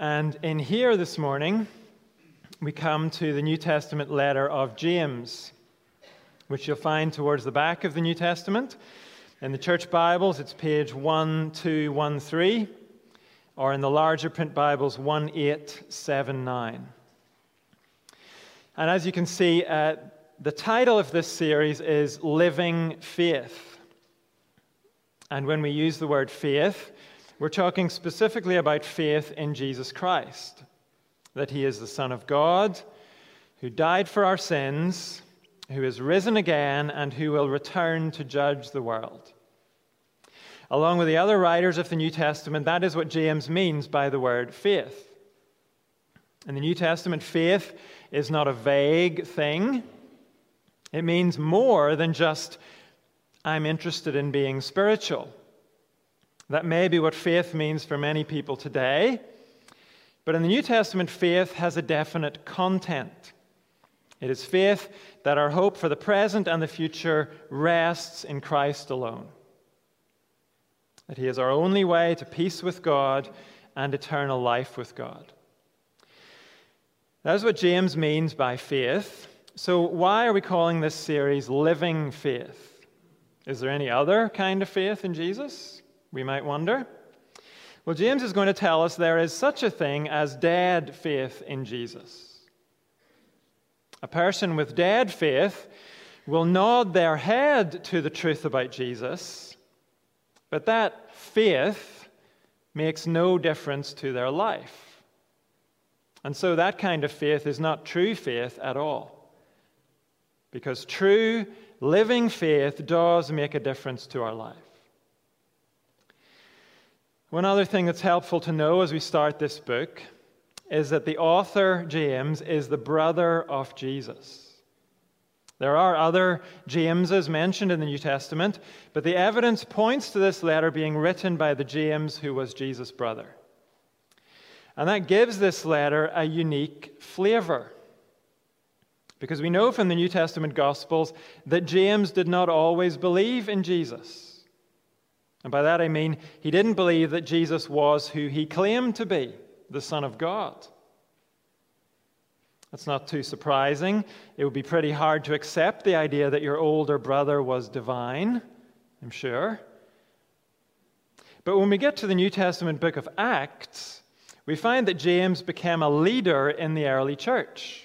And in here this morning, we come to the New Testament letter of James, which you'll find towards the back of the New Testament. In the church Bibles, it's page 1213, or in the larger print Bibles, 1879. And as you can see, uh, the title of this series is Living Faith. And when we use the word faith, we're talking specifically about faith in Jesus Christ, that he is the Son of God, who died for our sins, who is risen again, and who will return to judge the world. Along with the other writers of the New Testament, that is what James means by the word faith. In the New Testament, faith is not a vague thing. It means more than just, I'm interested in being spiritual. That may be what faith means for many people today. But in the New Testament, faith has a definite content. It is faith that our hope for the present and the future rests in Christ alone. That He is our only way to peace with God and eternal life with God. That is what James means by faith. So, why are we calling this series Living Faith? Is there any other kind of faith in Jesus? We might wonder. Well, James is going to tell us there is such a thing as dead faith in Jesus. A person with dead faith will nod their head to the truth about Jesus, but that faith makes no difference to their life. And so that kind of faith is not true faith at all. Because true, living faith does make a difference to our life. One other thing that's helpful to know as we start this book is that the author, James, is the brother of Jesus. There are other Jameses mentioned in the New Testament, but the evidence points to this letter being written by the James who was Jesus' brother. And that gives this letter a unique flavor. Because we know from the New Testament Gospels that James did not always believe in Jesus. And by that I mean he didn't believe that Jesus was who he claimed to be, the Son of God. That's not too surprising. It would be pretty hard to accept the idea that your older brother was divine, I'm sure. But when we get to the New Testament book of Acts, we find that James became a leader in the early church.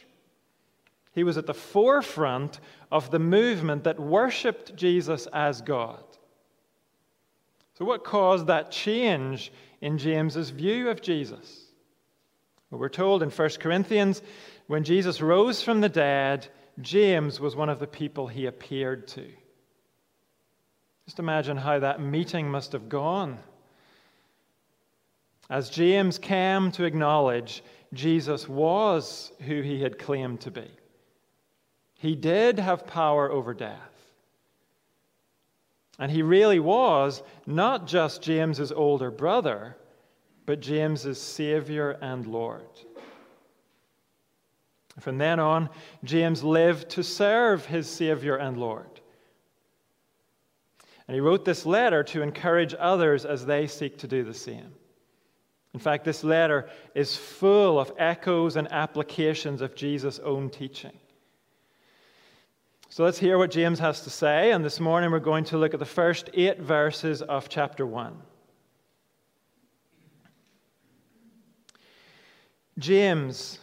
He was at the forefront of the movement that worshiped Jesus as God. So, what caused that change in James's view of Jesus? Well, we're told in 1 Corinthians when Jesus rose from the dead, James was one of the people he appeared to. Just imagine how that meeting must have gone. As James came to acknowledge Jesus was who he had claimed to be, he did have power over death. And he really was not just James's older brother, but James's Savior and Lord. From then on, James lived to serve his Savior and Lord. And he wrote this letter to encourage others as they seek to do the same. In fact, this letter is full of echoes and applications of Jesus' own teaching. So let's hear what James has to say. And this morning we're going to look at the first eight verses of chapter 1. James,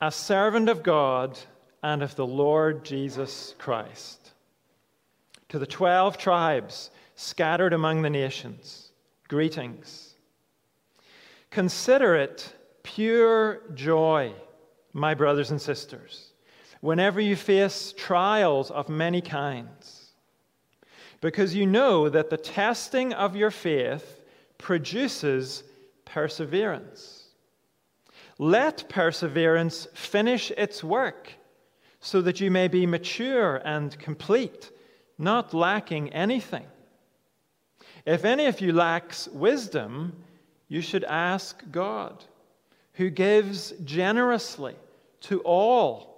a servant of God and of the Lord Jesus Christ, to the twelve tribes scattered among the nations, greetings. Consider it pure joy, my brothers and sisters whenever you face trials of many kinds, because you know that the testing of your faith produces perseverance. Let perseverance finish its work so that you may be mature and complete, not lacking anything. If any of you lacks wisdom, you should ask God, who gives generously to all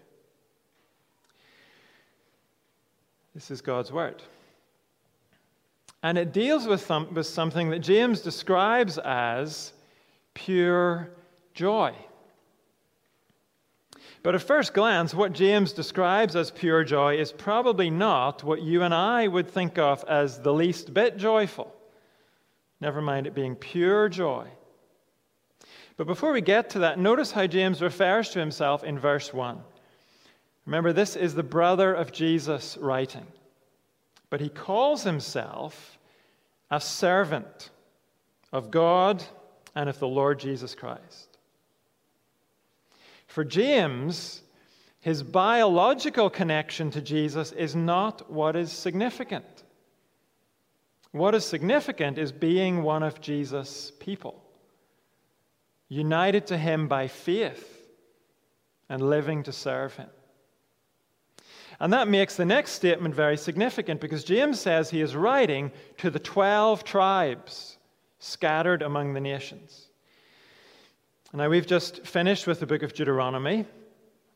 This is God's word. And it deals with, with something that James describes as pure joy. But at first glance, what James describes as pure joy is probably not what you and I would think of as the least bit joyful. Never mind it being pure joy. But before we get to that, notice how James refers to himself in verse 1. Remember, this is the brother of Jesus writing. But he calls himself a servant of God and of the Lord Jesus Christ. For James, his biological connection to Jesus is not what is significant. What is significant is being one of Jesus' people, united to him by faith and living to serve him. And that makes the next statement very significant because James says he is writing to the 12 tribes scattered among the nations. Now, we've just finished with the book of Deuteronomy,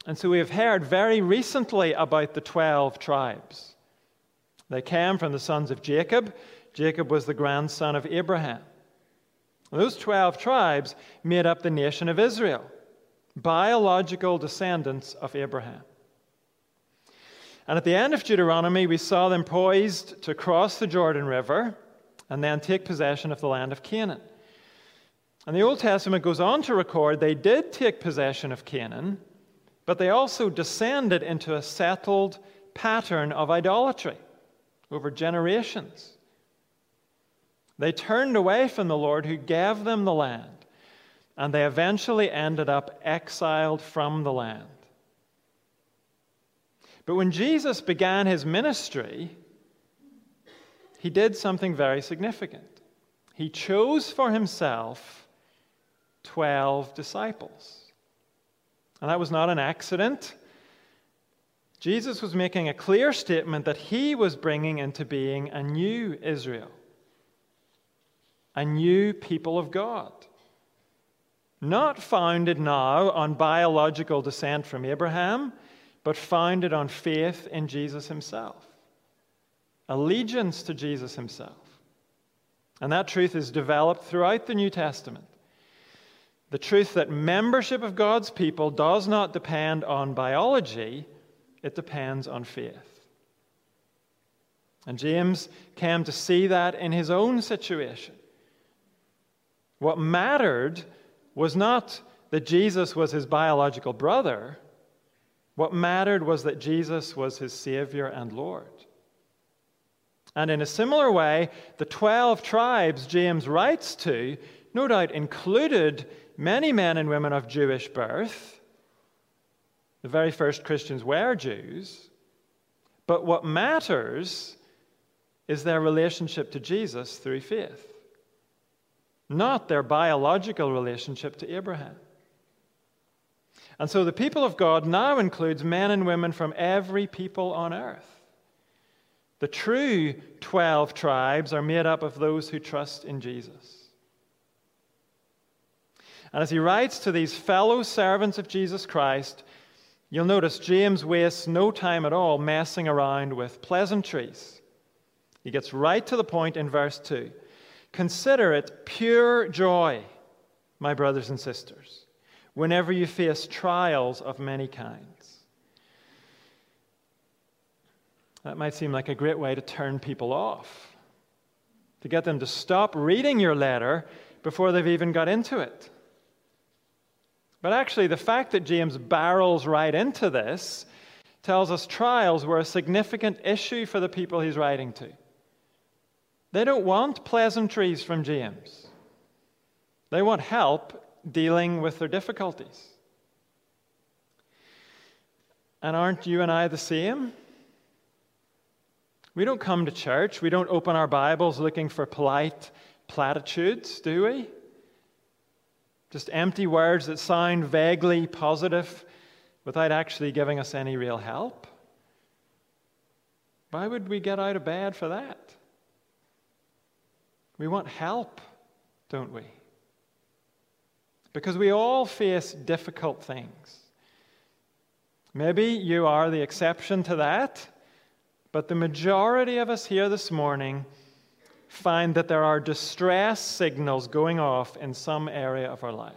and so we have heard very recently about the 12 tribes. They came from the sons of Jacob. Jacob was the grandson of Abraham. Those 12 tribes made up the nation of Israel, biological descendants of Abraham. And at the end of Deuteronomy, we saw them poised to cross the Jordan River and then take possession of the land of Canaan. And the Old Testament goes on to record they did take possession of Canaan, but they also descended into a settled pattern of idolatry over generations. They turned away from the Lord who gave them the land, and they eventually ended up exiled from the land. But when Jesus began his ministry, he did something very significant. He chose for himself 12 disciples. And that was not an accident. Jesus was making a clear statement that he was bringing into being a new Israel, a new people of God. Not founded now on biological descent from Abraham, but founded on faith in Jesus himself, allegiance to Jesus himself. And that truth is developed throughout the New Testament. The truth that membership of God's people does not depend on biology, it depends on faith. And James came to see that in his own situation. What mattered was not that Jesus was his biological brother, what mattered was that Jesus was his Savior and Lord. And in a similar way, the 12 tribes James writes to no doubt included many men and women of Jewish birth. The very first Christians were Jews. But what matters is their relationship to Jesus through faith, not their biological relationship to Abraham. And so the people of God now includes men and women from every people on earth. The true 12 tribes are made up of those who trust in Jesus. And as he writes to these fellow servants of Jesus Christ, you'll notice James wastes no time at all messing around with pleasantries. He gets right to the point in verse 2. Consider it pure joy, my brothers and sisters, whenever you face trials of many kinds. That might seem like a great way to turn people off, to get them to stop reading your letter before they've even got into it. But actually, the fact that James barrels right into this tells us trials were a significant issue for the people he's writing to. They don't want pleasantries from James, they want help dealing with their difficulties. And aren't you and I the same? We don't come to church, we don't open our Bibles looking for polite platitudes, do we? Just empty words that sound vaguely positive without actually giving us any real help? Why would we get out of bed for that? We want help, don't we? Because we all face difficult things. Maybe you are the exception to that, but the majority of us here this morning find that there are distress signals going off in some area of our life.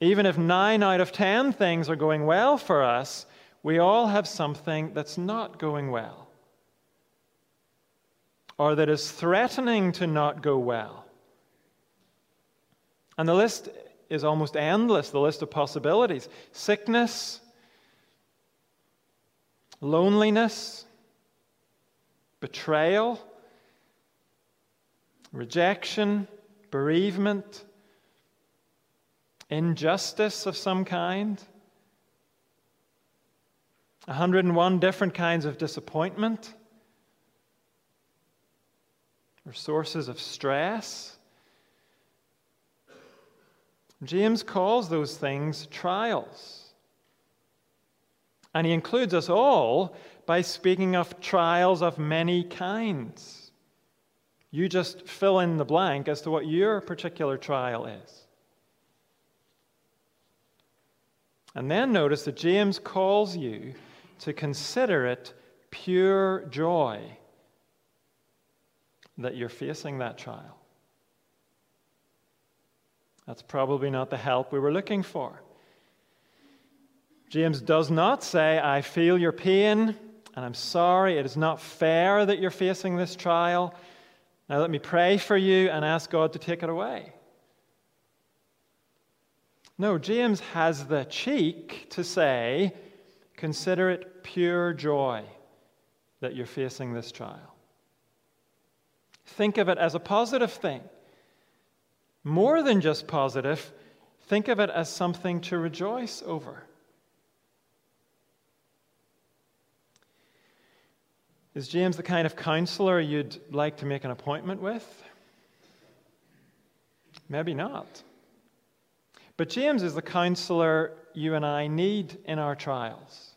Even if nine out of ten things are going well for us, we all have something that's not going well or that is threatening to not go well. And the list is almost endless the list of possibilities sickness, loneliness, betrayal, rejection, bereavement, injustice of some kind. 101 different kinds of disappointment or sources of stress. James calls those things trials. And he includes us all by speaking of trials of many kinds. You just fill in the blank as to what your particular trial is. And then notice that James calls you to consider it pure joy that you're facing that trial. That's probably not the help we were looking for. James does not say, I feel your pain and I'm sorry. It is not fair that you're facing this trial. Now let me pray for you and ask God to take it away. No, James has the cheek to say, consider it pure joy that you're facing this trial. Think of it as a positive thing. More than just positive, think of it as something to rejoice over. Is James the kind of counselor you'd like to make an appointment with? Maybe not. But James is the counselor you and I need in our trials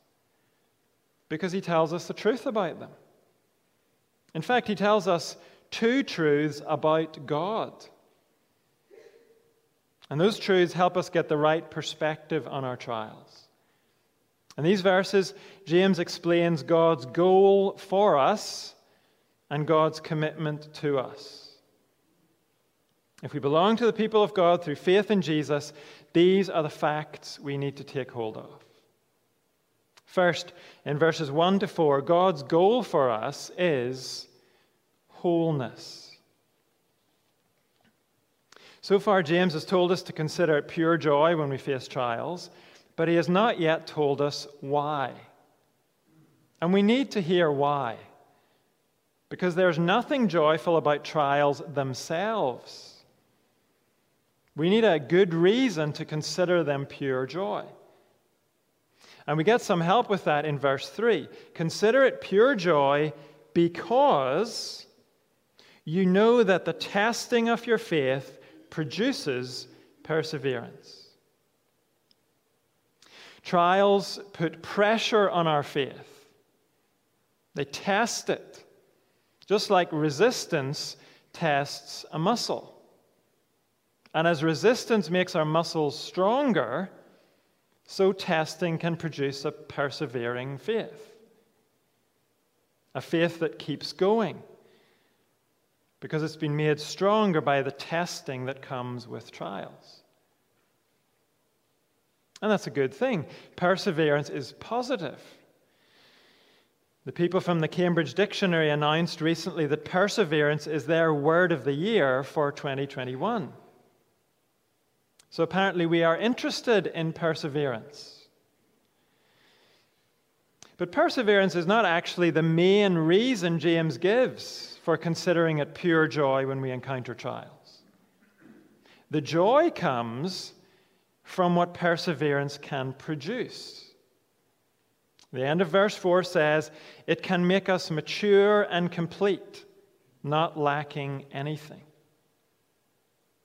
because he tells us the truth about them. In fact, he tells us two truths about God. And those truths help us get the right perspective on our trials. In these verses, James explains God's goal for us and God's commitment to us. If we belong to the people of God through faith in Jesus, these are the facts we need to take hold of. First, in verses 1 to 4, God's goal for us is wholeness. So far, James has told us to consider it pure joy when we face trials, but he has not yet told us why. And we need to hear why. Because there's nothing joyful about trials themselves. We need a good reason to consider them pure joy. And we get some help with that in verse 3. Consider it pure joy because you know that the testing of your faith produces perseverance. Trials put pressure on our faith, they test it, just like resistance tests a muscle. And as resistance makes our muscles stronger, so testing can produce a persevering faith. A faith that keeps going because it's been made stronger by the testing that comes with trials. And that's a good thing. Perseverance is positive. The people from the Cambridge Dictionary announced recently that perseverance is their word of the year for 2021. So apparently, we are interested in perseverance. But perseverance is not actually the main reason James gives for considering it pure joy when we encounter trials. The joy comes from what perseverance can produce. The end of verse 4 says, It can make us mature and complete, not lacking anything.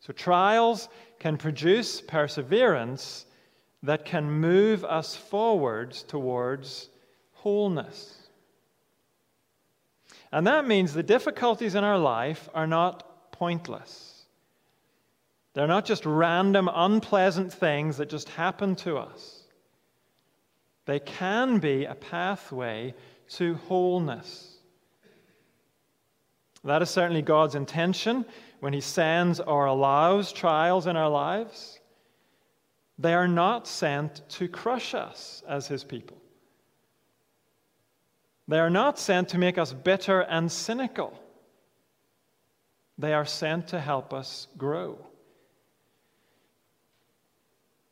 So trials can produce perseverance that can move us forwards towards wholeness. And that means the difficulties in our life are not pointless. They're not just random, unpleasant things that just happen to us. They can be a pathway to wholeness. That is certainly God's intention when He sends or allows trials in our lives. They are not sent to crush us as His people. They are not sent to make us bitter and cynical. They are sent to help us grow.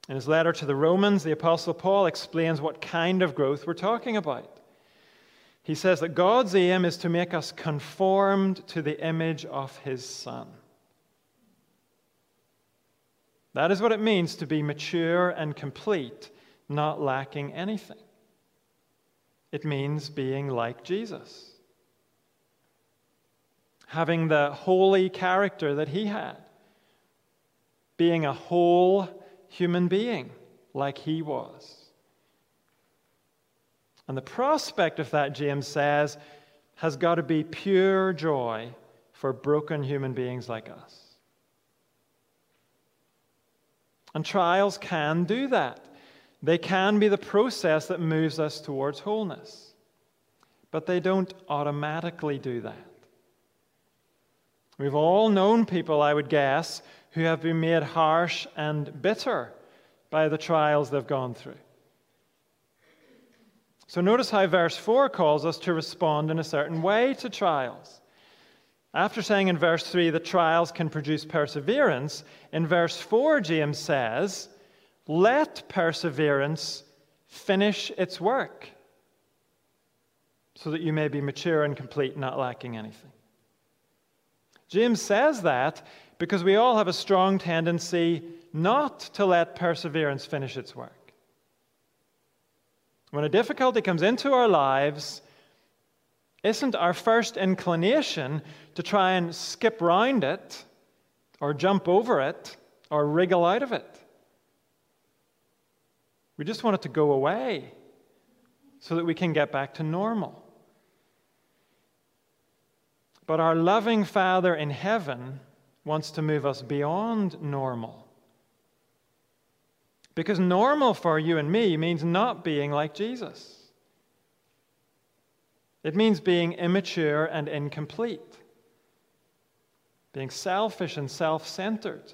In his letter to the Romans, the Apostle Paul explains what kind of growth we're talking about. He says that God's aim is to make us conformed to the image of his Son. That is what it means to be mature and complete, not lacking anything. It means being like Jesus, having the holy character that he had, being a whole human being like he was. And the prospect of that, James says, has got to be pure joy for broken human beings like us. And trials can do that. They can be the process that moves us towards wholeness. But they don't automatically do that. We've all known people, I would guess, who have been made harsh and bitter by the trials they've gone through. So notice how verse 4 calls us to respond in a certain way to trials. After saying in verse 3 that trials can produce perseverance, in verse 4, James says, let perseverance finish its work so that you may be mature and complete, not lacking anything. James says that because we all have a strong tendency not to let perseverance finish its work. When a difficulty comes into our lives, isn't our first inclination to try and skip round it, or jump over it, or wriggle out of it? We just want it to go away so that we can get back to normal. But our loving Father in heaven wants to move us beyond normal. Because normal for you and me means not being like Jesus. It means being immature and incomplete, being selfish and self centered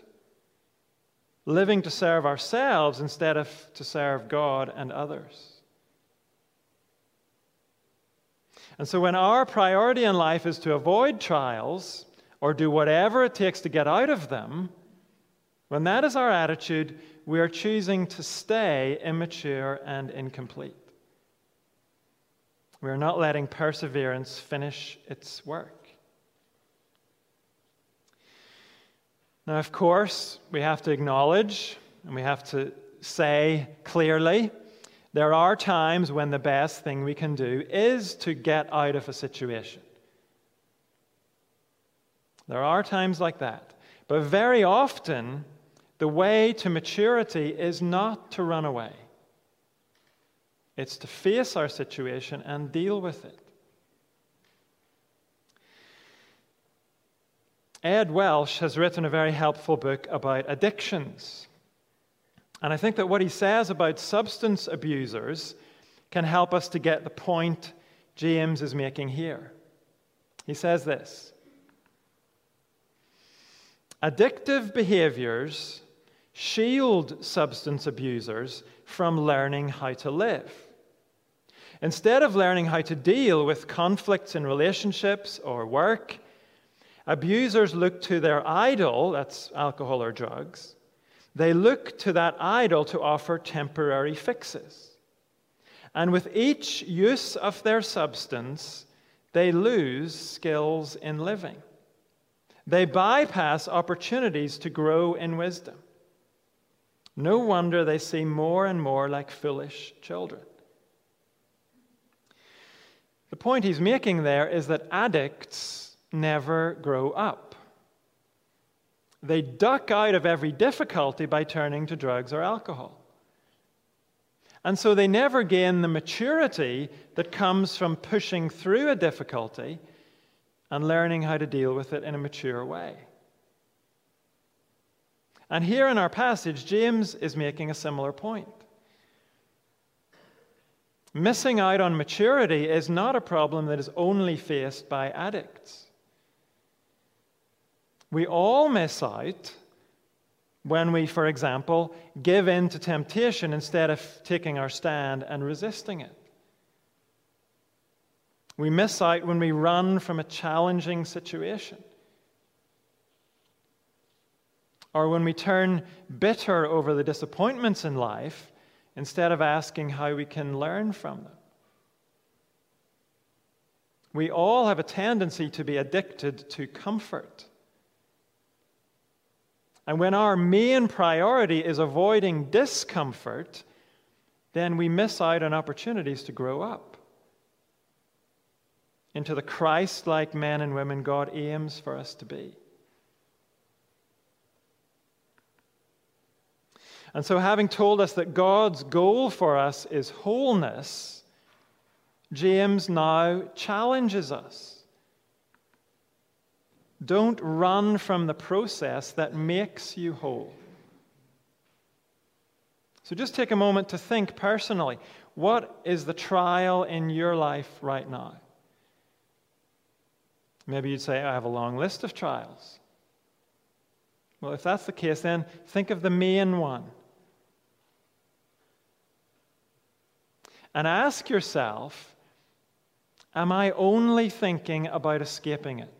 living to serve ourselves instead of to serve God and others. And so, when our priority in life is to avoid trials or do whatever it takes to get out of them, when that is our attitude, we are choosing to stay immature and incomplete. We are not letting perseverance finish its work. Now, of course, we have to acknowledge and we have to say clearly there are times when the best thing we can do is to get out of a situation. There are times like that. But very often, the way to maturity is not to run away, it's to face our situation and deal with it. Ed Welch has written a very helpful book about addictions. And I think that what he says about substance abusers can help us to get the point James is making here. He says this Addictive behaviors shield substance abusers from learning how to live. Instead of learning how to deal with conflicts in relationships or work, Abusers look to their idol, that's alcohol or drugs, they look to that idol to offer temporary fixes. And with each use of their substance, they lose skills in living. They bypass opportunities to grow in wisdom. No wonder they seem more and more like foolish children. The point he's making there is that addicts never grow up. They duck out of every difficulty by turning to drugs or alcohol. And so they never gain the maturity that comes from pushing through a difficulty and learning how to deal with it in a mature way. And here in our passage, James is making a similar point. Missing out on maturity is not a problem that is only faced by addicts. We all miss out when we, for example, give in to temptation instead of taking our stand and resisting it. We miss out when we run from a challenging situation. Or when we turn bitter over the disappointments in life instead of asking how we can learn from them. We all have a tendency to be addicted to comfort. And when our main priority is avoiding discomfort, then we miss out on opportunities to grow up into the Christ like men and women God aims for us to be. And so, having told us that God's goal for us is wholeness, James now challenges us. Don't run from the process that makes you whole. So, just take a moment to think personally what is the trial in your life right now? Maybe you'd say, I have a long list of trials. Well, if that's the case, then think of the main one. And ask yourself Am I only thinking about escaping it?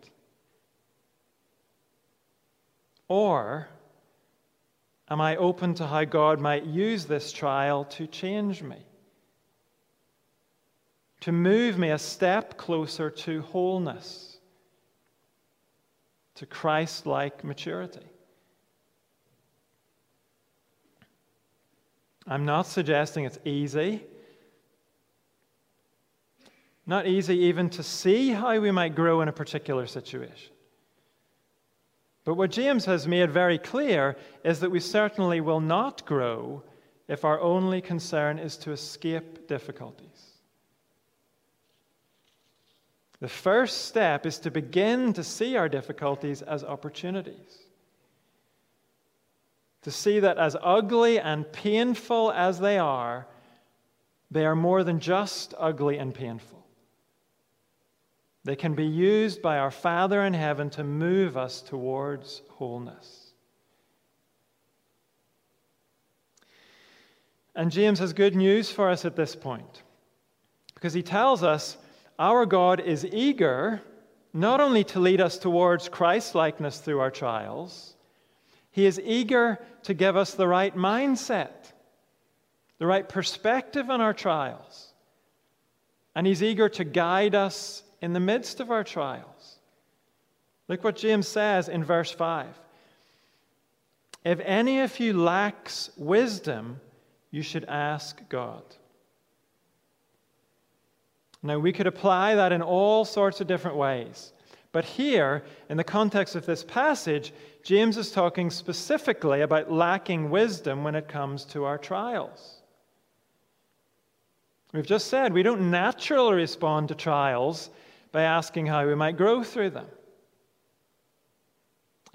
Or am I open to how God might use this trial to change me? To move me a step closer to wholeness, to Christ like maturity? I'm not suggesting it's easy. Not easy even to see how we might grow in a particular situation. But what James has made very clear is that we certainly will not grow if our only concern is to escape difficulties. The first step is to begin to see our difficulties as opportunities. To see that as ugly and painful as they are, they are more than just ugly and painful. They can be used by our Father in heaven to move us towards wholeness. And James has good news for us at this point because he tells us our God is eager not only to lead us towards Christ likeness through our trials, he is eager to give us the right mindset, the right perspective on our trials. And he's eager to guide us in the midst of our trials. Look what James says in verse 5. If any of you lacks wisdom, you should ask God. Now, we could apply that in all sorts of different ways. But here, in the context of this passage, James is talking specifically about lacking wisdom when it comes to our trials. We've just said we don't naturally respond to trials by asking how we might grow through them.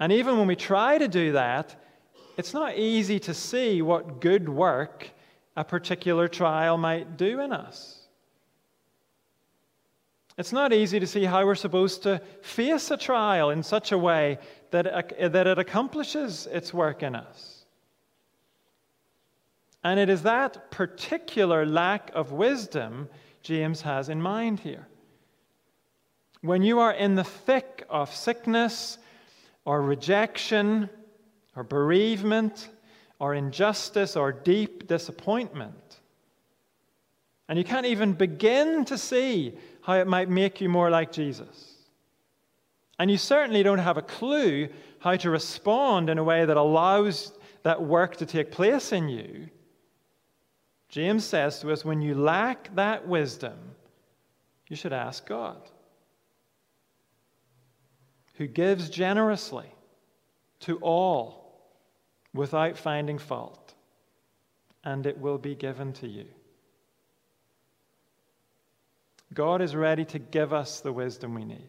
And even when we try to do that, it's not easy to see what good work a particular trial might do in us. It's not easy to see how we're supposed to face a trial in such a way that it, that it accomplishes its work in us. And it is that particular lack of wisdom James has in mind here. When you are in the thick of sickness or rejection or bereavement or injustice or deep disappointment, and you can't even begin to see how it might make you more like Jesus. And you certainly don't have a clue how to respond in a way that allows that work to take place in you. James says to us when you lack that wisdom, you should ask God who gives generously to all without finding fault. and it will be given to you. God is ready to give us the wisdom we need.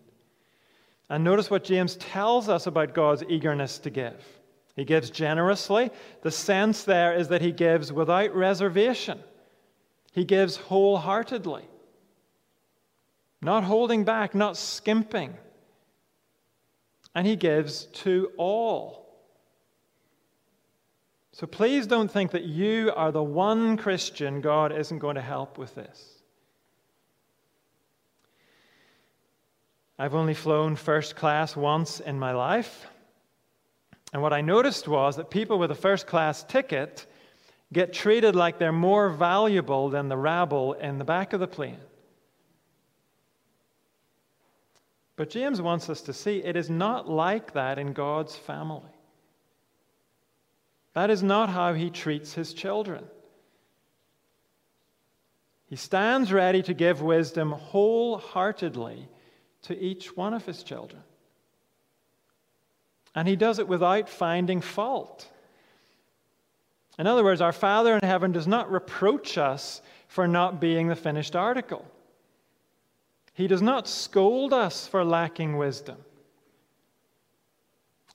And notice what James tells us about God's eagerness to give. He gives generously. The sense there is that he gives without reservation, he gives wholeheartedly, not holding back, not skimping. And he gives to all. So please don't think that you are the one Christian God isn't going to help with this. I've only flown first class once in my life. And what I noticed was that people with a first class ticket get treated like they're more valuable than the rabble in the back of the plane. But James wants us to see it is not like that in God's family. That is not how he treats his children. He stands ready to give wisdom wholeheartedly to each one of his children. And he does it without finding fault. In other words, our Father in heaven does not reproach us for not being the finished article. He does not scold us for lacking wisdom.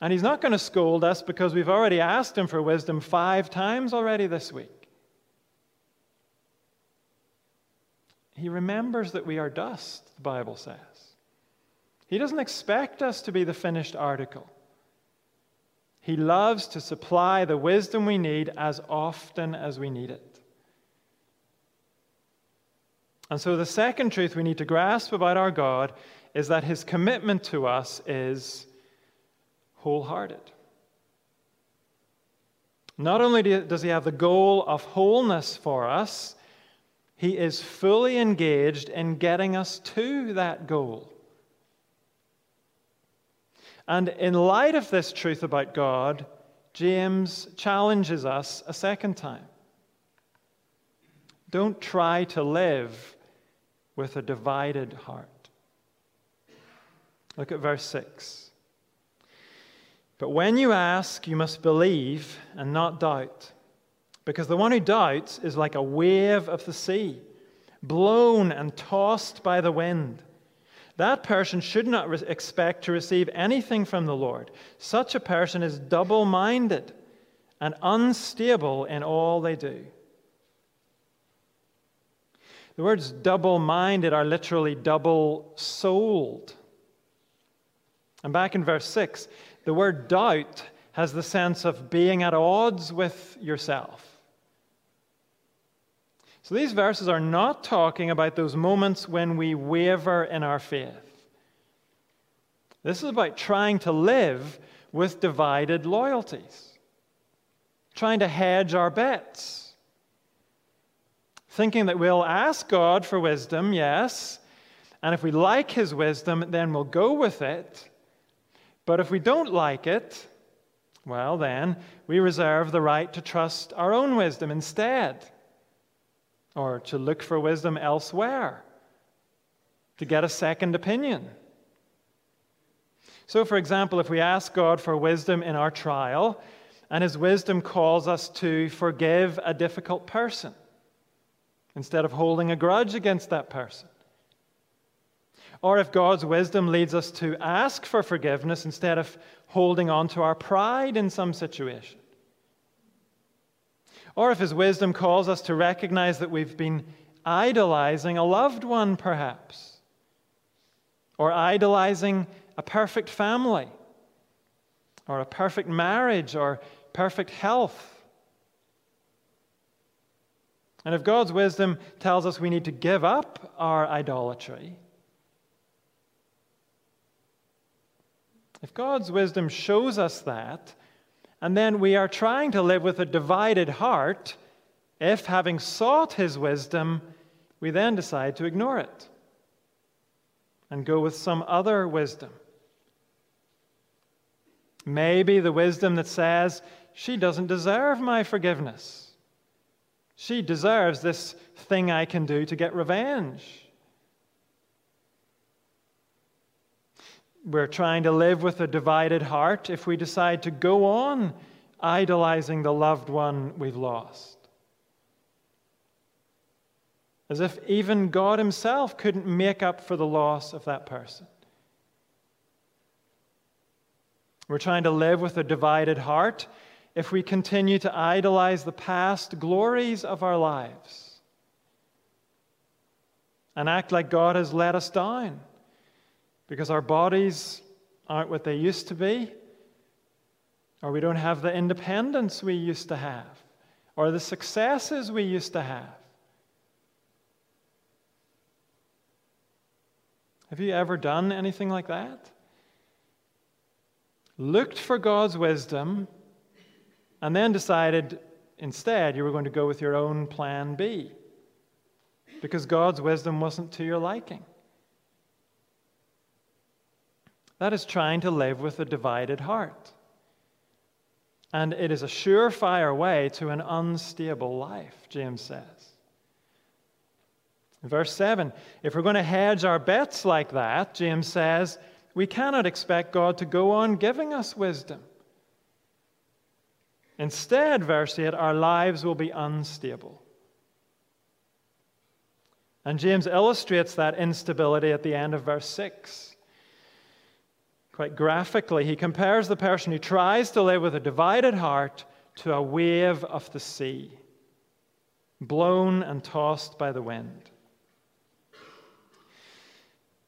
And he's not going to scold us because we've already asked him for wisdom five times already this week. He remembers that we are dust, the Bible says. He doesn't expect us to be the finished article. He loves to supply the wisdom we need as often as we need it. And so, the second truth we need to grasp about our God is that his commitment to us is wholehearted. Not only does he have the goal of wholeness for us, he is fully engaged in getting us to that goal. And in light of this truth about God, James challenges us a second time. Don't try to live with a divided heart. Look at verse 6. But when you ask, you must believe and not doubt, because the one who doubts is like a wave of the sea, blown and tossed by the wind. That person should not re- expect to receive anything from the Lord. Such a person is double minded and unstable in all they do. The words double minded are literally double souled. And back in verse 6, the word doubt has the sense of being at odds with yourself. So these verses are not talking about those moments when we waver in our faith. This is about trying to live with divided loyalties, trying to hedge our bets, thinking that we'll ask God for wisdom, yes, and if we like His wisdom, then we'll go with it. But if we don't like it, well, then we reserve the right to trust our own wisdom instead or to look for wisdom elsewhere, to get a second opinion. So, for example, if we ask God for wisdom in our trial, and His wisdom calls us to forgive a difficult person instead of holding a grudge against that person. Or if God's wisdom leads us to ask for forgiveness instead of holding on to our pride in some situation. Or if His wisdom calls us to recognize that we've been idolizing a loved one, perhaps, or idolizing a perfect family, or a perfect marriage, or perfect health. And if God's wisdom tells us we need to give up our idolatry, if God's wisdom shows us that, and then we are trying to live with a divided heart if, having sought his wisdom, we then decide to ignore it and go with some other wisdom. Maybe the wisdom that says, she doesn't deserve my forgiveness. She deserves this thing I can do to get revenge. We're trying to live with a divided heart if we decide to go on idolizing the loved one we've lost. as if even God Himself couldn't make up for the loss of that person. We're trying to live with a divided heart if we continue to idolize the past glories of our lives and act like God has let us down because our bodies aren't what they used to be, or we don't have the independence we used to have, or the successes we used to have. Have you ever done anything like that? Looked for God's wisdom and then decided instead you were going to go with your own plan B because God's wisdom wasn't to your liking. That is trying to live with a divided heart. And it is a surefire way to an unstable life, James says. verse 7 if we're going to hedge our bets like that, James says, we cannot expect God to go on giving us wisdom. Instead, verse 8, our lives will be unstable. And James illustrates that instability at the end of verse 6 quite graphically, he compares the person who tries to live with a divided heart to a wave of the sea, blown and tossed by the wind.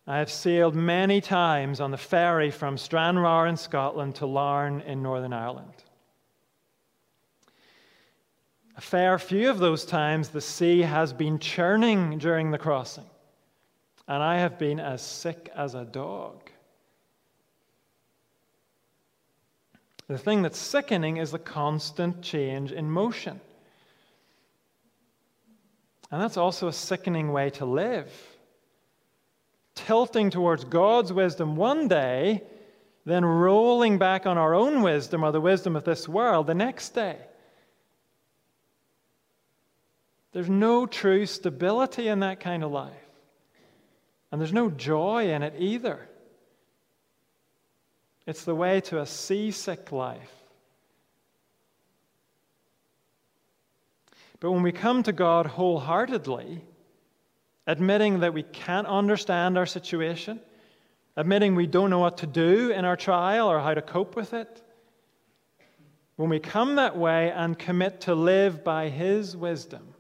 I have sailed many times on the ferry from Stranraer in Scotland to Larne in Northern Ireland. A fair few of those times the sea has been churning during the crossing, and I have been as sick as a dog. The thing that's sickening is the constant change in motion. And that's also a sickening way to live. Tilting towards God's wisdom one day, then rolling back on our own wisdom or the wisdom of this world the next day. There's no true stability in that kind of life. And there's no joy in it either. It's the way to a seasick life. But when we come to God wholeheartedly, admitting that we can't understand our situation, admitting we don't know what to do in our trial or how to cope with it, when we come that way and commit to live by His wisdom,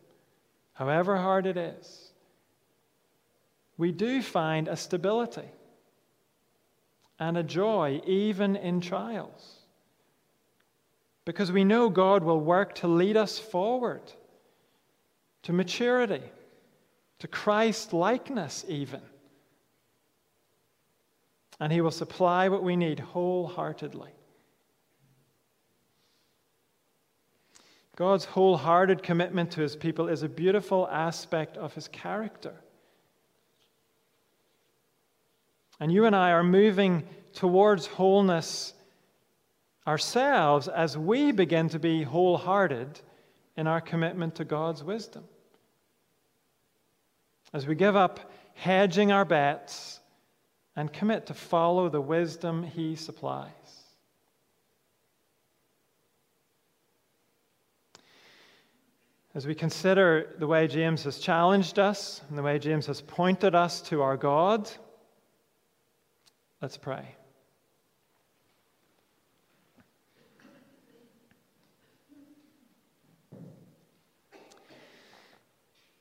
however hard it is, we do find a stability and a joy even in trials. Because we know God will work to lead us forward to maturity, to Christ likeness, even. And He will supply what we need wholeheartedly. God's wholehearted commitment to His people is a beautiful aspect of His character. And you and I are moving towards wholeness ourselves as we begin to be wholehearted in our commitment to God's wisdom. As we give up hedging our bets and commit to follow the wisdom He supplies. As we consider the way James has challenged us and the way James has pointed us to our God, Let's pray.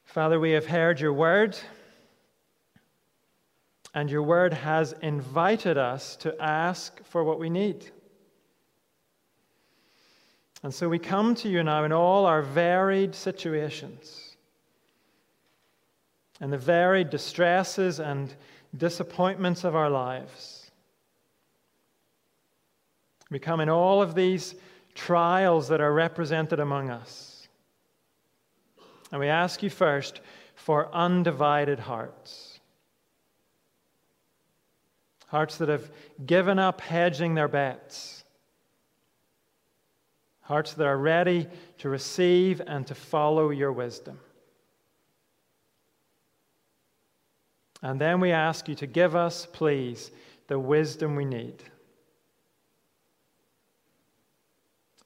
Father, we have heard your word, and your word has invited us to ask for what we need. And so we come to you now in all our varied situations, and the varied distresses and disappointments of our lives. We come in all of these trials that are represented among us. And we ask you first for undivided hearts. Hearts that have given up hedging their bets. Hearts that are ready to receive and to follow your wisdom. And then we ask you to give us, please, the wisdom we need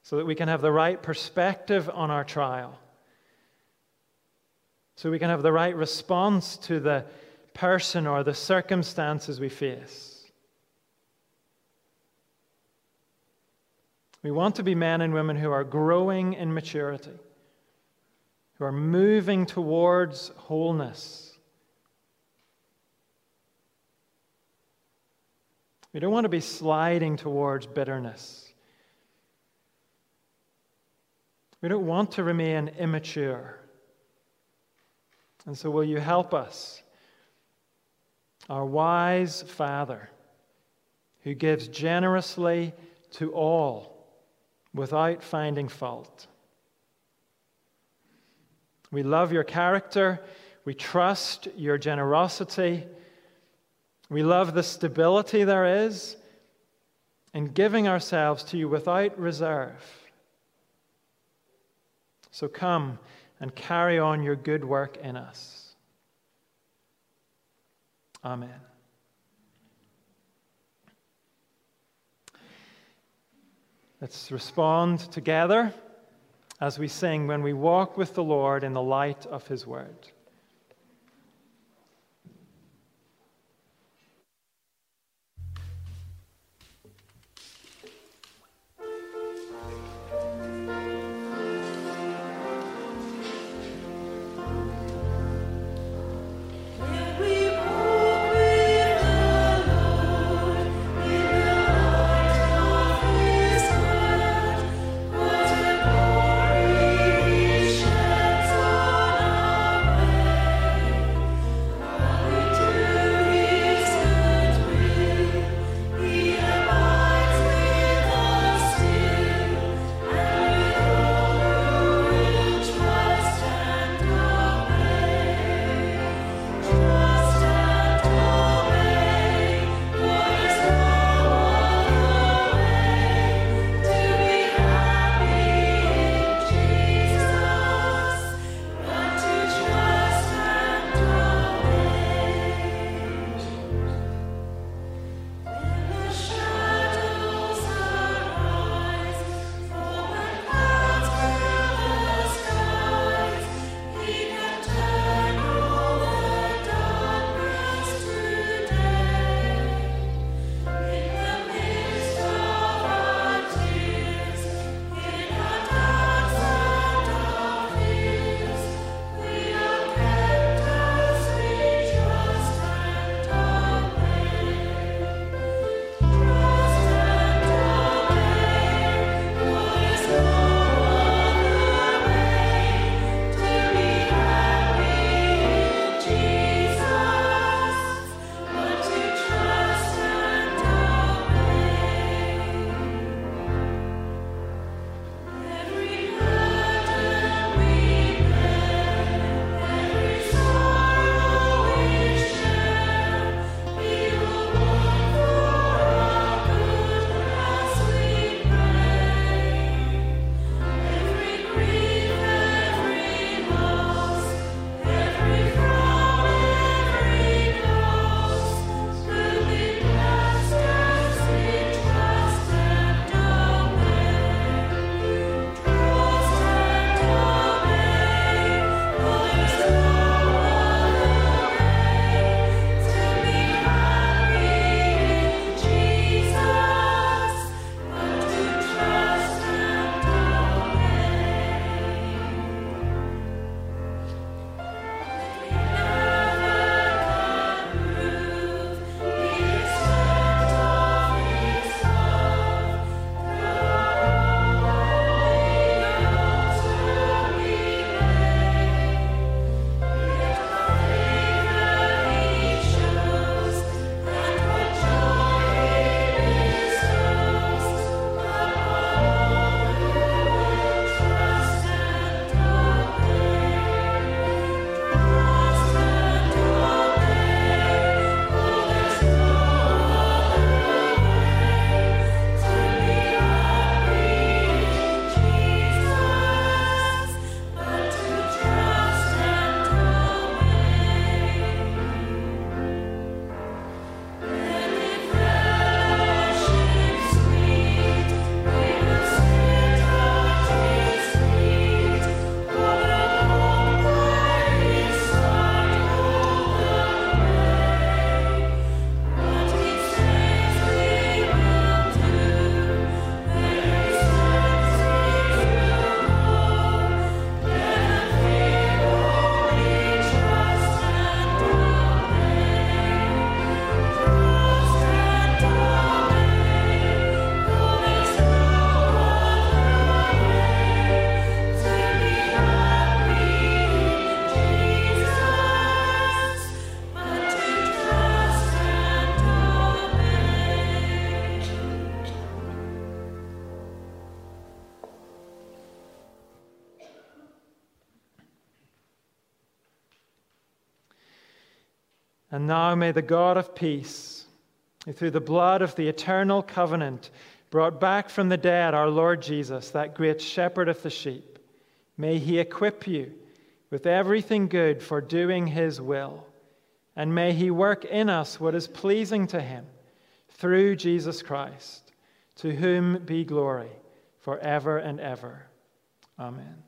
so that we can have the right perspective on our trial so we can have the right response to the person or the circumstances we face. We want to be men and women who are growing in maturity, who are moving towards wholeness. We don't want to be sliding towards bitterness. We don't want to remain immature. And so, will you help us? Our wise Father, who gives generously to all without finding fault. We love your character. We trust your generosity. We love the stability there is in giving ourselves to you without reserve. So come and carry on your good work in us. Amen. Let's respond together as we sing when we walk with the Lord in the light of his word. And now may the God of peace, who through the blood of the eternal covenant brought back from the dead our Lord Jesus, that great shepherd of the sheep, may he equip you with everything good for doing his will. And may he work in us what is pleasing to him through Jesus Christ, to whom be glory forever and ever. Amen.